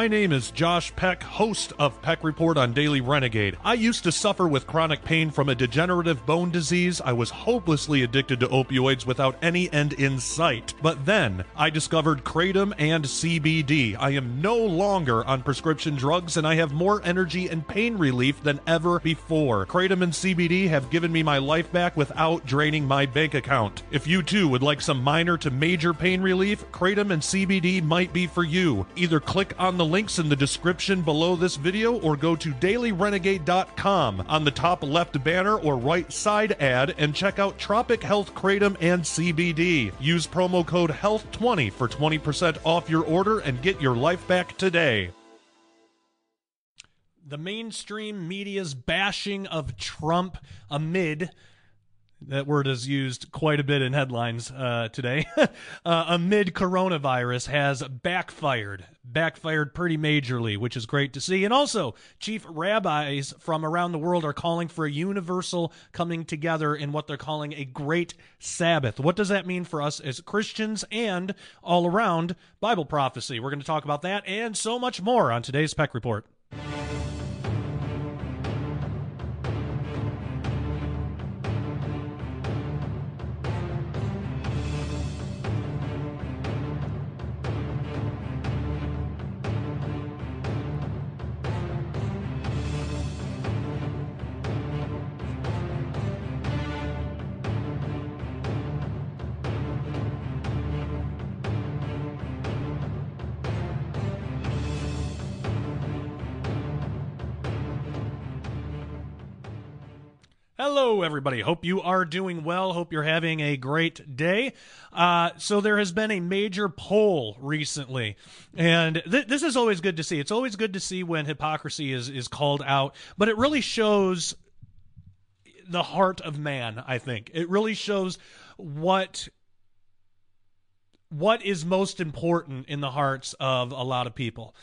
My name is Josh Peck, host of Peck Report on Daily Renegade. I used to suffer with chronic pain from a degenerative bone disease. I was hopelessly addicted to opioids without any end in sight. But then I discovered Kratom and CBD. I am no longer on prescription drugs and I have more energy and pain relief than ever before. Kratom and CBD have given me my life back without draining my bank account. If you too would like some minor to major pain relief, Kratom and CBD might be for you. Either click on the links in the description below this video or go to dailyrenegade.com on the top left banner or right side ad and check out Tropic Health Kratom and CBD. Use promo code HEALTH20 for 20% off your order and get your life back today. The mainstream media's bashing of Trump amid that word is used quite a bit in headlines uh, today. uh, amid coronavirus has backfired, backfired pretty majorly, which is great to see. And also, chief rabbis from around the world are calling for a universal coming together in what they're calling a great Sabbath. What does that mean for us as Christians and all around Bible prophecy? We're going to talk about that and so much more on today's Peck Report. Hello, everybody. Hope you are doing well. Hope you're having a great day. Uh, so, there has been a major poll recently, and th- this is always good to see. It's always good to see when hypocrisy is, is called out, but it really shows the heart of man, I think. It really shows what what is most important in the hearts of a lot of people.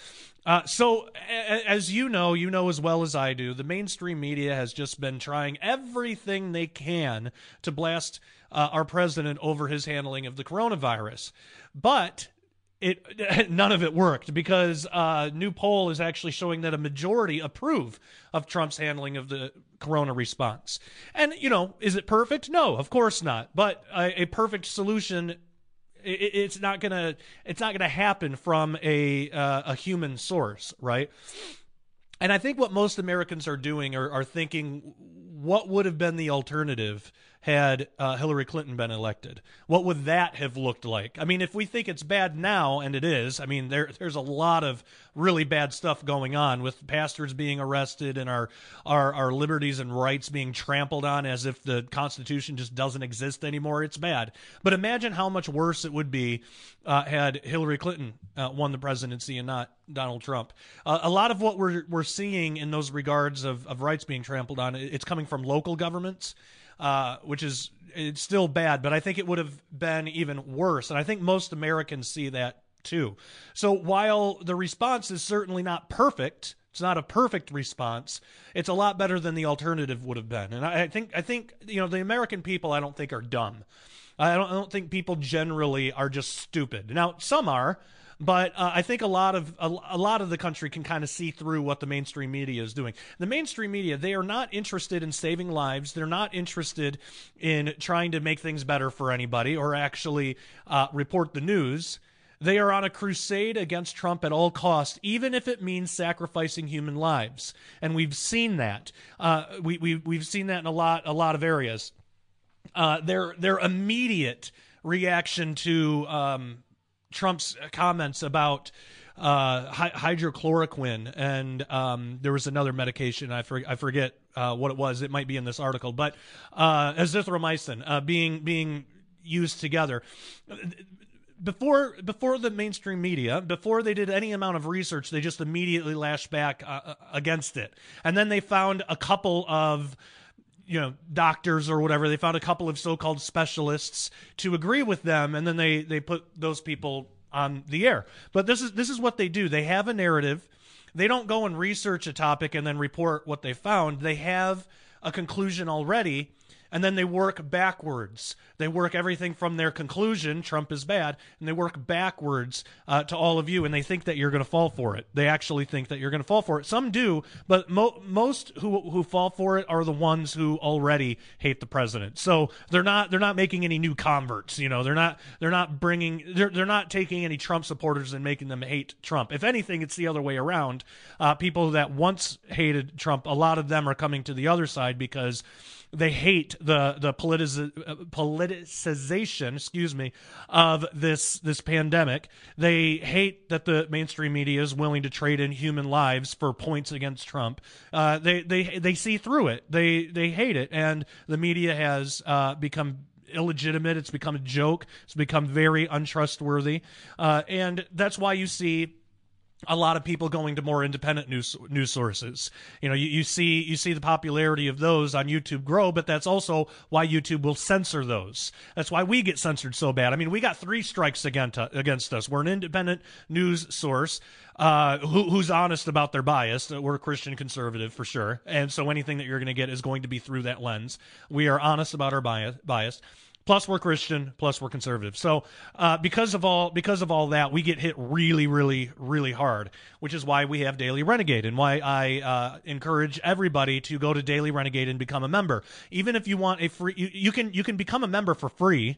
Uh, so, a- as you know, you know as well as I do, the mainstream media has just been trying everything they can to blast uh, our president over his handling of the coronavirus. But it none of it worked because uh, new poll is actually showing that a majority approve of Trump's handling of the corona response. And you know, is it perfect? No, of course not. But a, a perfect solution it, it's not gonna it's not gonna happen from a uh, a human source, right? And I think what most Americans are doing are, are thinking, what would have been the alternative had uh, Hillary Clinton been elected? What would that have looked like? I mean, if we think it's bad now, and it is, I mean, there there's a lot of really bad stuff going on with pastors being arrested and our our our liberties and rights being trampled on as if the Constitution just doesn't exist anymore. It's bad. But imagine how much worse it would be uh, had Hillary Clinton uh, won the presidency and not Donald Trump. Uh, a lot of what we're we're seeing in those regards of, of rights being trampled on, it's coming from local governments uh, which is it's still bad, but I think it would have been even worse. And I think most Americans see that too. So while the response is certainly not perfect, it's not a perfect response. It's a lot better than the alternative would have been. And I, think I think you know the American people I don't think are dumb. I don't, I don't think people generally are just stupid. Now some are. But uh, I think a lot of a, a lot of the country can kind of see through what the mainstream media is doing. The mainstream media they are not interested in saving lives. They're not interested in trying to make things better for anybody or actually uh, report the news. They are on a crusade against Trump at all costs, even if it means sacrificing human lives. And we've seen that. Uh, we, we, we've seen that in a lot, a lot of areas. Uh, their, their immediate reaction to um, Trump's comments about uh, hydrochloroquine, and um, there was another medication. I, for, I forget uh, what it was. It might be in this article, but uh, azithromycin uh, being being used together before before the mainstream media, before they did any amount of research, they just immediately lashed back uh, uh, against it. And then they found a couple of you know doctors or whatever. They found a couple of so-called specialists to agree with them, and then they they put those people on the air. But this is this is what they do. They have a narrative. They don't go and research a topic and then report what they found. They have a conclusion already and then they work backwards. They work everything from their conclusion, Trump is bad, and they work backwards uh, to all of you, and they think that you're going to fall for it. They actually think that you're going to fall for it. Some do, but mo- most who who fall for it are the ones who already hate the president. So they're not they're not making any new converts. You know, they're not they're not bringing they're they're not taking any Trump supporters and making them hate Trump. If anything, it's the other way around. Uh, people that once hated Trump, a lot of them are coming to the other side because they hate the the politiz- uh, politicization, excuse me, of this this pandemic. They hate that the mainstream media is willing to trade in human lives for points against Trump. Uh, they they they see through it. They they hate it, and the media has uh, become illegitimate. It's become a joke. It's become very untrustworthy, uh, and that's why you see a lot of people going to more independent news news sources. You know, you, you see you see the popularity of those on YouTube grow, but that's also why YouTube will censor those. That's why we get censored so bad. I mean, we got three strikes against against us. We're an independent news source. Uh, who, who's honest about their bias. We're a Christian conservative for sure, and so anything that you're going to get is going to be through that lens. We are honest about our bias. bias plus we're Christian, plus we're conservative. So uh, because of all because of all that, we get hit really, really, really hard, which is why we have Daily Renegade and why I uh, encourage everybody to go to Daily Renegade and become a member. Even if you want a free, you, you can you can become a member for free.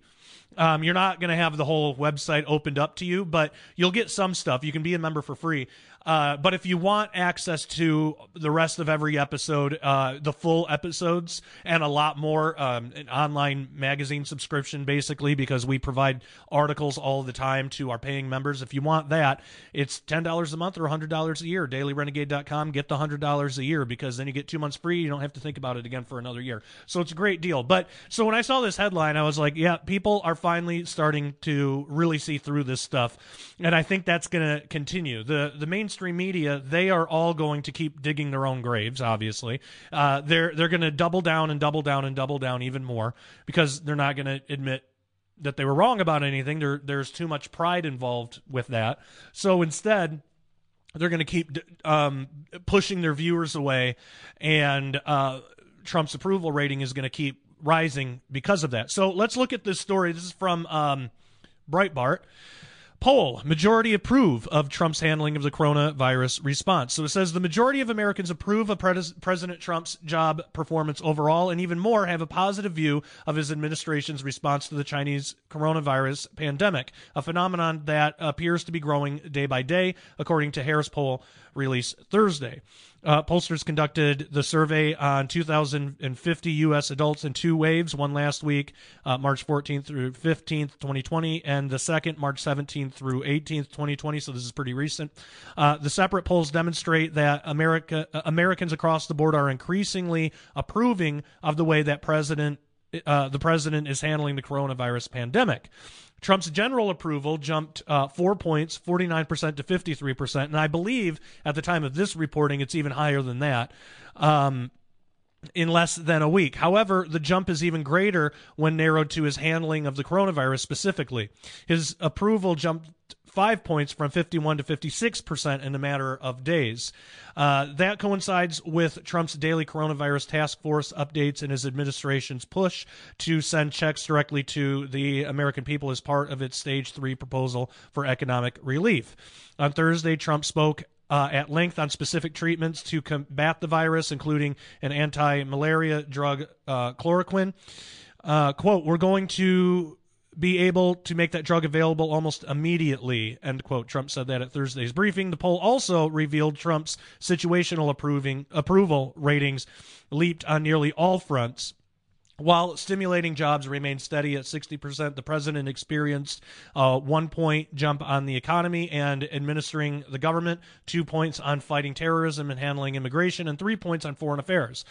Um, you're not going to have the whole website opened up to you, but you'll get some stuff. You can be a member for free. Uh, but if you want access to the rest of every episode, uh, the full episodes, and a lot more, um, an online magazine subscription, basically, because we provide articles all the time to our paying members. If you want that, it's $10 a month or $100 a year. DailyRenegade.com. Get the $100 a year because then you get two months free. You don't have to think about it again for another year. So it's a great deal. But so when I saw this headline, I was like, yeah, people are finally starting to really see through this stuff. And I think that's going to continue. The, the main mainstream media, they are all going to keep digging their own graves. Obviously, uh, they're they're going to double down and double down and double down even more because they're not going to admit that they were wrong about anything. There, there's too much pride involved with that. So instead, they're going to keep um, pushing their viewers away, and uh, Trump's approval rating is going to keep rising because of that. So let's look at this story. This is from um, Breitbart. Poll majority approve of Trump's handling of the coronavirus response. So it says the majority of Americans approve of Pres- President Trump's job performance overall, and even more have a positive view of his administration's response to the Chinese coronavirus pandemic, a phenomenon that appears to be growing day by day, according to Harris poll released Thursday. Uh, pollsters conducted the survey on 2,050 U.S. adults in two waves, one last week, uh, March 14th through 15th, 2020, and the second, March 17th through 18th, 2020. So this is pretty recent. Uh, the separate polls demonstrate that America, uh, Americans across the board are increasingly approving of the way that President uh, the president is handling the coronavirus pandemic. Trump's general approval jumped uh, four points, 49% to 53%. And I believe at the time of this reporting, it's even higher than that. Um, in less than a week. However, the jump is even greater when narrowed to his handling of the coronavirus specifically. His approval jumped five points from 51 to 56 percent in a matter of days. Uh, that coincides with Trump's daily coronavirus task force updates and his administration's push to send checks directly to the American people as part of its stage three proposal for economic relief. On Thursday, Trump spoke uh, at length on specific treatments to combat the virus, including an anti malaria drug, uh, chloroquine. Uh, quote, we're going to be able to make that drug available almost immediately. End quote. Trump said that at Thursday's briefing. The poll also revealed Trump's situational approving approval ratings leaped on nearly all fronts. While stimulating jobs remained steady at 60%, the president experienced a one point jump on the economy and administering the government, two points on fighting terrorism and handling immigration, and three points on foreign affairs.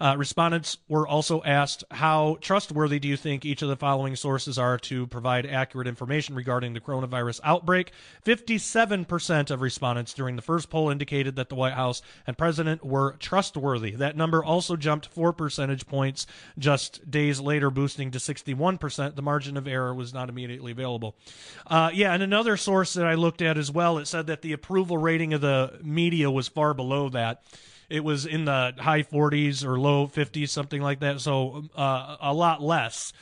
Uh, respondents were also asked, How trustworthy do you think each of the following sources are to provide accurate information regarding the coronavirus outbreak? 57% of respondents during the first poll indicated that the White House and president were trustworthy. That number also jumped four percentage points just days later, boosting to 61%. The margin of error was not immediately available. Uh, yeah, and another source that I looked at as well, it said that the approval rating of the media was far below that. It was in the high 40s or low 50s, something like that. So uh, a lot less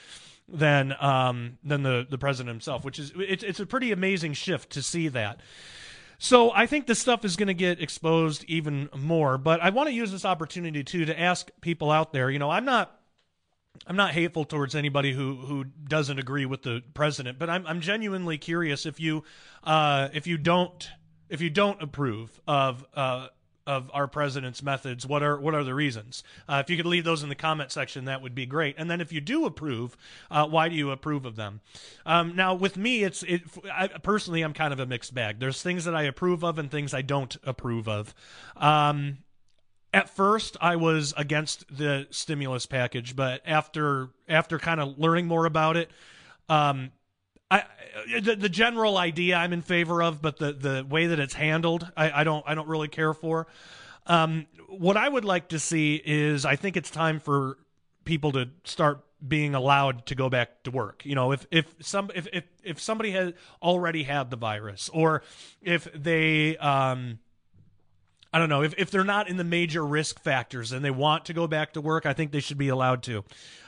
than um, than the the president himself, which is it's it's a pretty amazing shift to see that. So I think this stuff is going to get exposed even more. But I want to use this opportunity too to ask people out there. You know, I'm not I'm not hateful towards anybody who who doesn't agree with the president, but I'm I'm genuinely curious if you uh, if you don't if you don't approve of uh, of our president's methods, what are what are the reasons? Uh, if you could leave those in the comment section, that would be great. And then if you do approve, uh, why do you approve of them? Um, now, with me, it's it I, personally, I'm kind of a mixed bag. There's things that I approve of and things I don't approve of. Um, at first I was against the stimulus package, but after after kind of learning more about it, um, I the, the, general idea I'm in favor of, but the the way that it's handled, I, I don't I don't really care for. Um, what I would like to see is I think it's time for people to start being allowed to go back to work. You know, if if some if if, if somebody has already had the virus, or if they um I don't know if, if they're not in the major risk factors and they want to go back to work, I think they should be allowed to.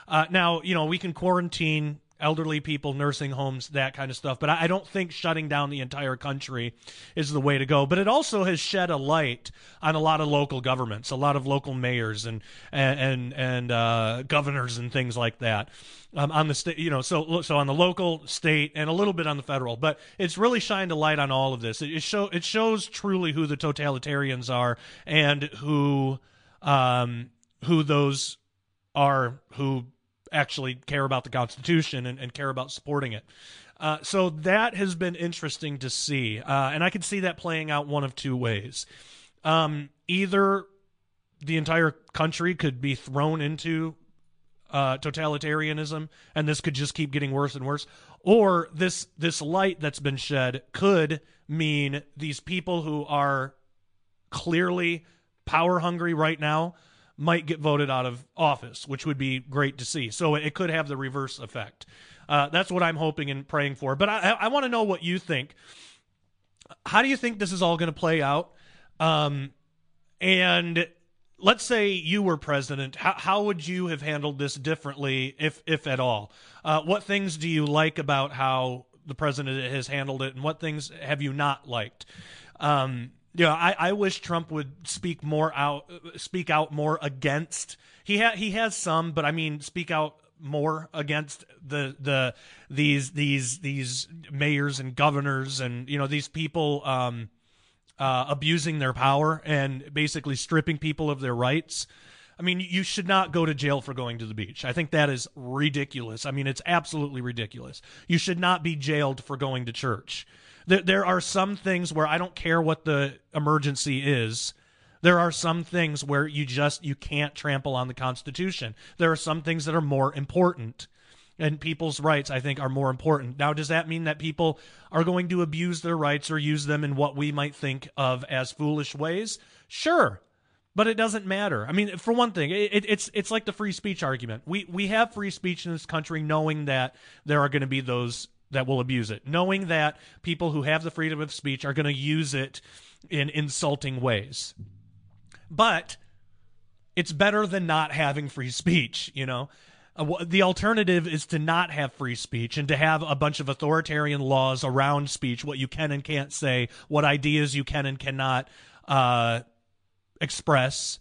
Uh, now, you know, we can quarantine elderly people, nursing homes, that kind of stuff. But I don't think shutting down the entire country is the way to go. But it also has shed a light on a lot of local governments, a lot of local mayors and and and uh, governors and things like that. Um, on the state, you know, so so on the local, state, and a little bit on the federal, but it's really shined a light on all of this. It, it show it shows truly who the totalitarians are and who um, who those are who actually care about the Constitution and, and care about supporting it. Uh, so that has been interesting to see, uh, and I can see that playing out one of two ways. Um, either the entire country could be thrown into uh, totalitarianism, and this could just keep getting worse and worse, or this this light that's been shed could mean these people who are clearly power hungry right now might get voted out of office, which would be great to see. So it could have the reverse effect. Uh, that's what I'm hoping and praying for. But I, I want to know what you think. How do you think this is all going to play out? Um, and let's say you were president, how, how would you have handled this differently, if if at all? Uh, what things do you like about how the president has handled it, and what things have you not liked? Um, yeah, I, I wish Trump would speak more out, speak out more against. He ha- he has some, but I mean, speak out more against the the these these these mayors and governors and you know these people um, uh, abusing their power and basically stripping people of their rights. I mean, you should not go to jail for going to the beach. I think that is ridiculous. I mean, it's absolutely ridiculous. You should not be jailed for going to church. There, there are some things where I don't care what the emergency is. There are some things where you just you can't trample on the Constitution. There are some things that are more important. And people's rights i think are more important. Now does that mean that people are going to abuse their rights or use them in what we might think of as foolish ways? Sure but it doesn't matter. I mean for one thing it, it's it's like the free speech argument. We we have free speech in this country knowing that there are going to be those that will abuse it, knowing that people who have the freedom of speech are going to use it in insulting ways. But it's better than not having free speech, you know? Uh, the alternative is to not have free speech and to have a bunch of authoritarian laws around speech, what you can and can't say, what ideas you can and cannot uh, express.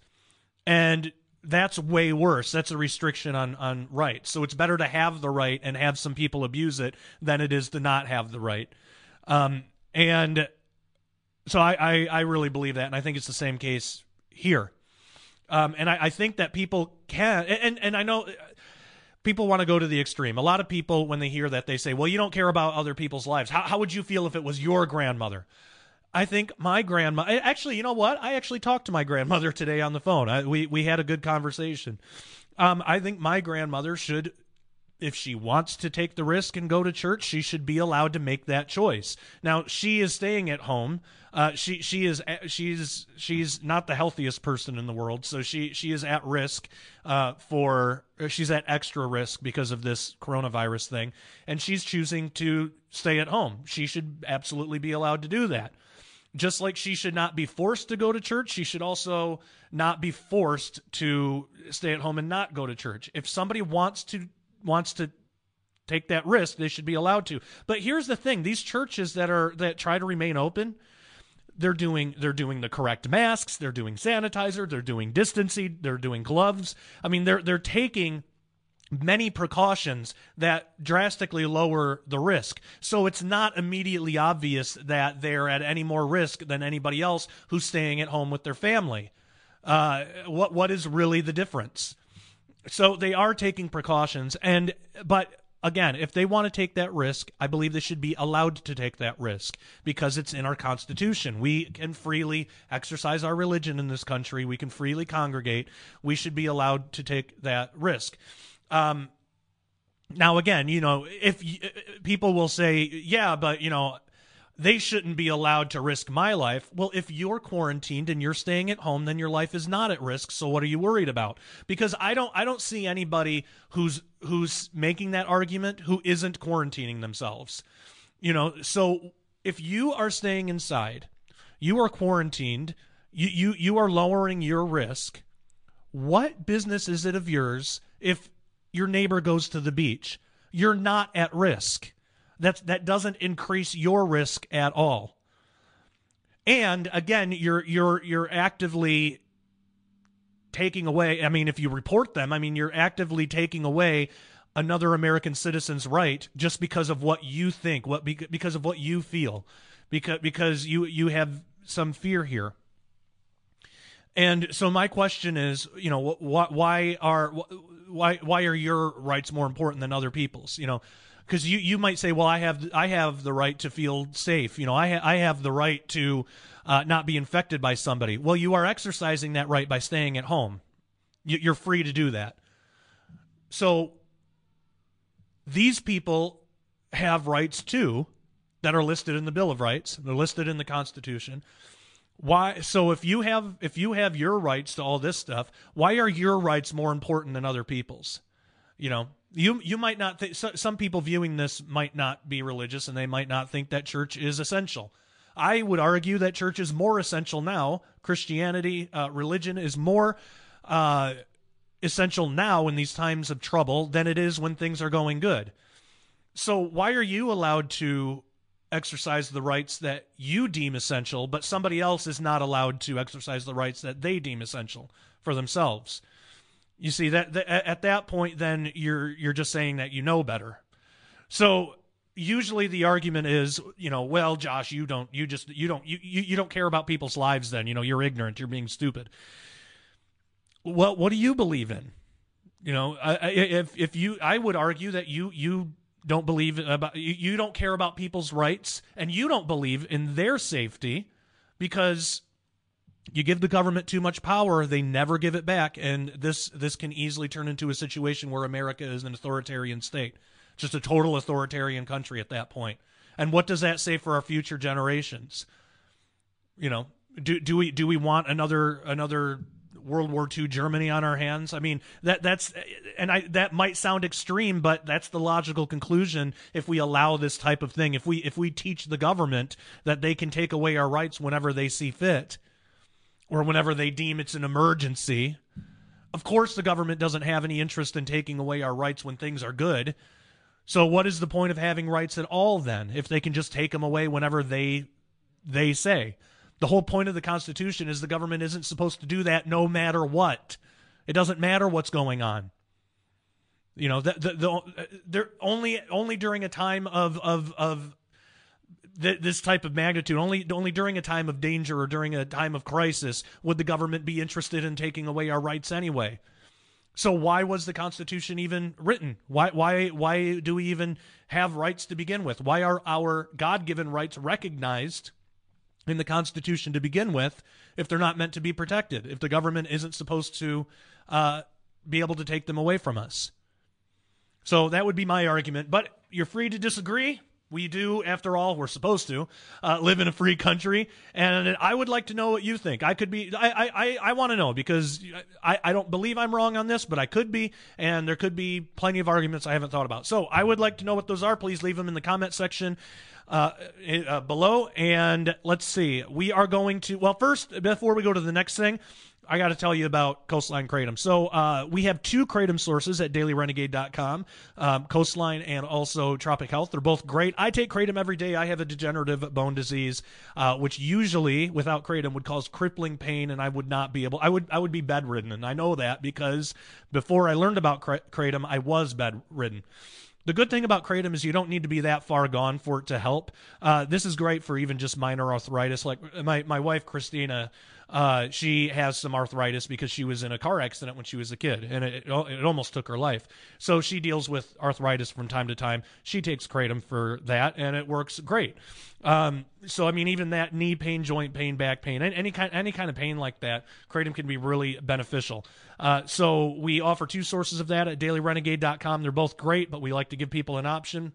And that's way worse. That's a restriction on on rights. So it's better to have the right and have some people abuse it than it is to not have the right. Um, and so I, I, I really believe that, and I think it's the same case here. Um, and I, I think that people can, and and I know people want to go to the extreme. A lot of people, when they hear that, they say, "Well, you don't care about other people's lives. How how would you feel if it was your grandmother?" I think my grandma. Actually, you know what? I actually talked to my grandmother today on the phone. I, we we had a good conversation. Um, I think my grandmother should, if she wants to take the risk and go to church, she should be allowed to make that choice. Now she is staying at home. Uh, she she is she's she's not the healthiest person in the world, so she she is at risk uh, for she's at extra risk because of this coronavirus thing, and she's choosing to stay at home. She should absolutely be allowed to do that just like she should not be forced to go to church, she should also not be forced to stay at home and not go to church. If somebody wants to wants to take that risk, they should be allowed to. But here's the thing, these churches that are that try to remain open, they're doing they're doing the correct masks, they're doing sanitizer, they're doing distancing, they're doing gloves. I mean, they're they're taking many precautions that drastically lower the risk. So it's not immediately obvious that they're at any more risk than anybody else who's staying at home with their family. Uh, what what is really the difference? So they are taking precautions, and but again, if they want to take that risk, I believe they should be allowed to take that risk because it's in our Constitution. We can freely exercise our religion in this country. We can freely congregate. We should be allowed to take that risk. Um, now, again, you know, if y- people will say, yeah, but, you know, they shouldn't be allowed to risk my life. Well, if you're quarantined and you're staying at home, then your life is not at risk. So what are you worried about? Because I don't I don't see anybody who's who's making that argument who isn't quarantining themselves. You know, so if you are staying inside, you are quarantined, you you you are lowering your risk. What business is it of yours if your neighbor goes to the beach. You're not at risk. That's, that doesn't increase your risk at all. And again, you're you're you're actively taking away. I mean, if you report them, I mean, you're actively taking away another American citizen's right just because of what you think, what because of what you feel, because because you you have some fear here. And so my question is, you know, wh- why are why why are your rights more important than other people's? You know, because you you might say, well, I have I have the right to feel safe. You know, I ha- I have the right to uh, not be infected by somebody. Well, you are exercising that right by staying at home. You're free to do that. So these people have rights too that are listed in the Bill of Rights. They're listed in the Constitution why so if you have if you have your rights to all this stuff why are your rights more important than other people's? You know you you might not think so, some people viewing this might not be religious and they might not think that church is essential. I would argue that church is more essential now. Christianity uh, religion is more uh, essential now in these times of trouble than it is when things are going good. So why are you allowed to exercise the rights that you deem essential, but somebody else is not allowed to exercise the rights that they deem essential for themselves. You see that, that at that point, then you're you're just saying that you know better. So usually the argument is, you know, well, Josh, you don't, you just, you don't, you, you, you don't care about people's lives. Then you know you're ignorant. You're being stupid. Well, what do you believe in? You know, if if you, I would argue that you you don't believe about you don't care about people's rights and you don't believe in their safety because you give the government too much power they never give it back. And this this can easily turn into a situation where america is an authoritarian state just a total authoritarian country at that point. And what does that say for our future generations? You know do do we do we want another another World War II Germany on our hands. I mean, that that's and I that might sound extreme, but that's the logical conclusion if we allow this type of thing. If we if we teach the government that they can take away our rights whenever they see fit or whenever they deem it's an emergency. Of course the government doesn't have any interest in taking away our rights when things are good. So what is the point of having rights at all then if they can just take them away whenever they they say? The whole point of the Constitution is the government isn't supposed to do that no matter what. It doesn't matter what's going on. You know, the, the, the, they're only only during a time of of of th- this type of magnitude, only only during a time of danger or during a time of crisis would the government be interested in taking away our rights anyway. So why was the Constitution even written? Why why why do we even have rights to begin with? Why are our God-given rights recognized in the Constitution to begin with if they're not meant to be protected? If the government isn't supposed to uh, be able to take them away from us? So that would be my argument. But you're free to disagree. We do, after all, we're supposed to uh, live in a free country, and I would like to know what you think. I could be, I, I, I want to know because I, I don't believe I'm wrong on this, but I could be, and there could be plenty of arguments I haven't thought about. So I would like to know what those are. Please leave them in the comment section uh, uh, below. And let's see, we are going to, well, first, before we go to the next thing, I got to tell you about Coastline Kratom. So uh, we have two Kratom sources at dailyrenegade.com, um, Coastline and also Tropic Health. They're both great. I take Kratom every day. I have a degenerative bone disease, uh, which usually without Kratom would cause crippling pain, and I would not be able. I would I would be bedridden, and I know that because before I learned about Kratom, I was bedridden. The good thing about kratom is you don't need to be that far gone for it to help. Uh, this is great for even just minor arthritis. Like my my wife Christina, uh, she has some arthritis because she was in a car accident when she was a kid, and it, it almost took her life. So she deals with arthritis from time to time. She takes kratom for that, and it works great. Um, so I mean, even that knee pain, joint pain, back pain, any kind any kind of pain like that, kratom can be really beneficial. Uh, so we offer two sources of that at dailyrenegade.com. They're both great, but we like to give people an option.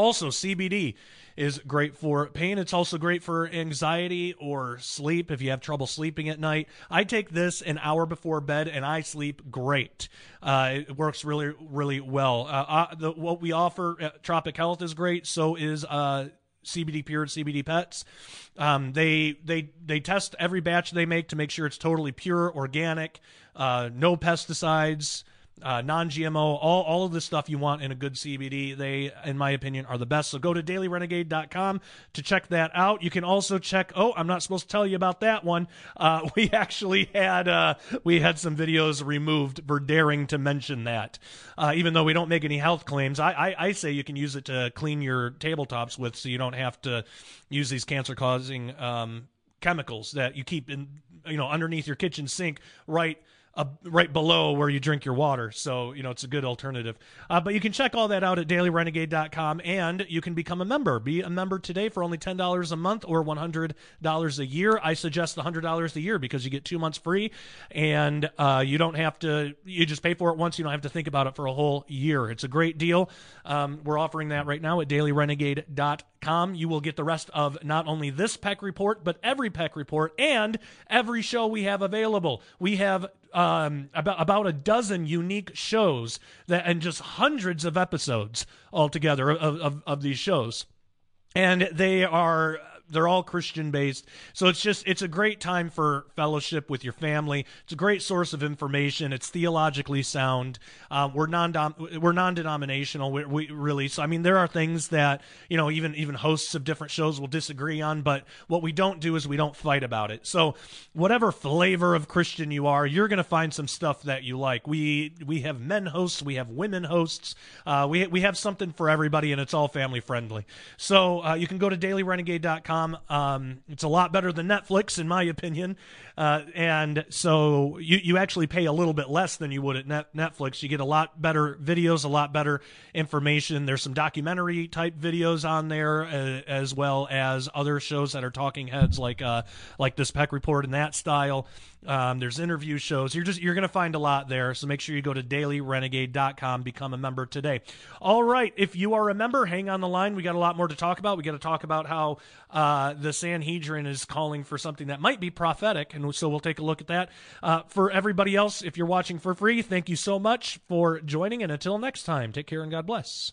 Also, CBD is great for pain. It's also great for anxiety or sleep if you have trouble sleeping at night. I take this an hour before bed and I sleep great. Uh, it works really, really well. Uh, uh, the, what we offer at Tropic Health is great. So is uh, CBD Pure CBD Pets. Um, they they they test every batch they make to make sure it's totally pure, organic, uh, no pesticides uh, non-GMO, all, all of the stuff you want in a good CBD. They, in my opinion, are the best. So go to dailyrenegade.com to check that out. You can also check. Oh, I'm not supposed to tell you about that one. Uh, we actually had uh, we had some videos removed for daring to mention that. Uh, even though we don't make any health claims, I, I, I say you can use it to clean your tabletops with, so you don't have to use these cancer-causing um, chemicals that you keep in you know underneath your kitchen sink right uh, right below where you drink your water. So, you know, it's a good alternative. Uh, but you can check all that out at dailyrenegade.com and you can become a member. Be a member today for only $10 a month or $100 a year. I suggest the $100 a year because you get two months free and uh, you don't have to, you just pay for it once. You don't have to think about it for a whole year. It's a great deal. Um, we're offering that right now at dailyrenegade.com. You will get the rest of not only this Peck Report, but every Peck Report and every show we have available. We have um, about about a dozen unique shows that and just hundreds of episodes altogether of, of, of these shows and they are they're all Christian based. So it's just it's a great time for fellowship with your family. It's a great source of information. It's theologically sound. Um, we're non we're non denominational. We, we, really so I mean there are things that you know even even hosts of different shows will disagree on, but what we don't do is we don't fight about it. So whatever flavor of Christian you are, you're going to find some stuff that you like. We we have men hosts, we have women hosts. Uh, we we have something for everybody, and it's all family friendly. So uh, you can go to dailyrenegade.com um, it's a lot better than Netflix, in my opinion. Uh, and so you, you actually pay a little bit less than you would at Net- Netflix. You get a lot better videos, a lot better information. There's some documentary type videos on there, uh, as well as other shows that are talking heads like uh, like this Peck Report and that style. Um, there's interview shows. You're just you're going to find a lot there. So make sure you go to dailyrenegade.com, become a member today. All right, if you are a member, hang on the line. We got a lot more to talk about. We got to talk about how uh, the Sanhedrin is calling for something that might be prophetic, and so we'll take a look at that. Uh, for everybody else, if you're watching for free, thank you so much for joining, and until next time, take care and God bless.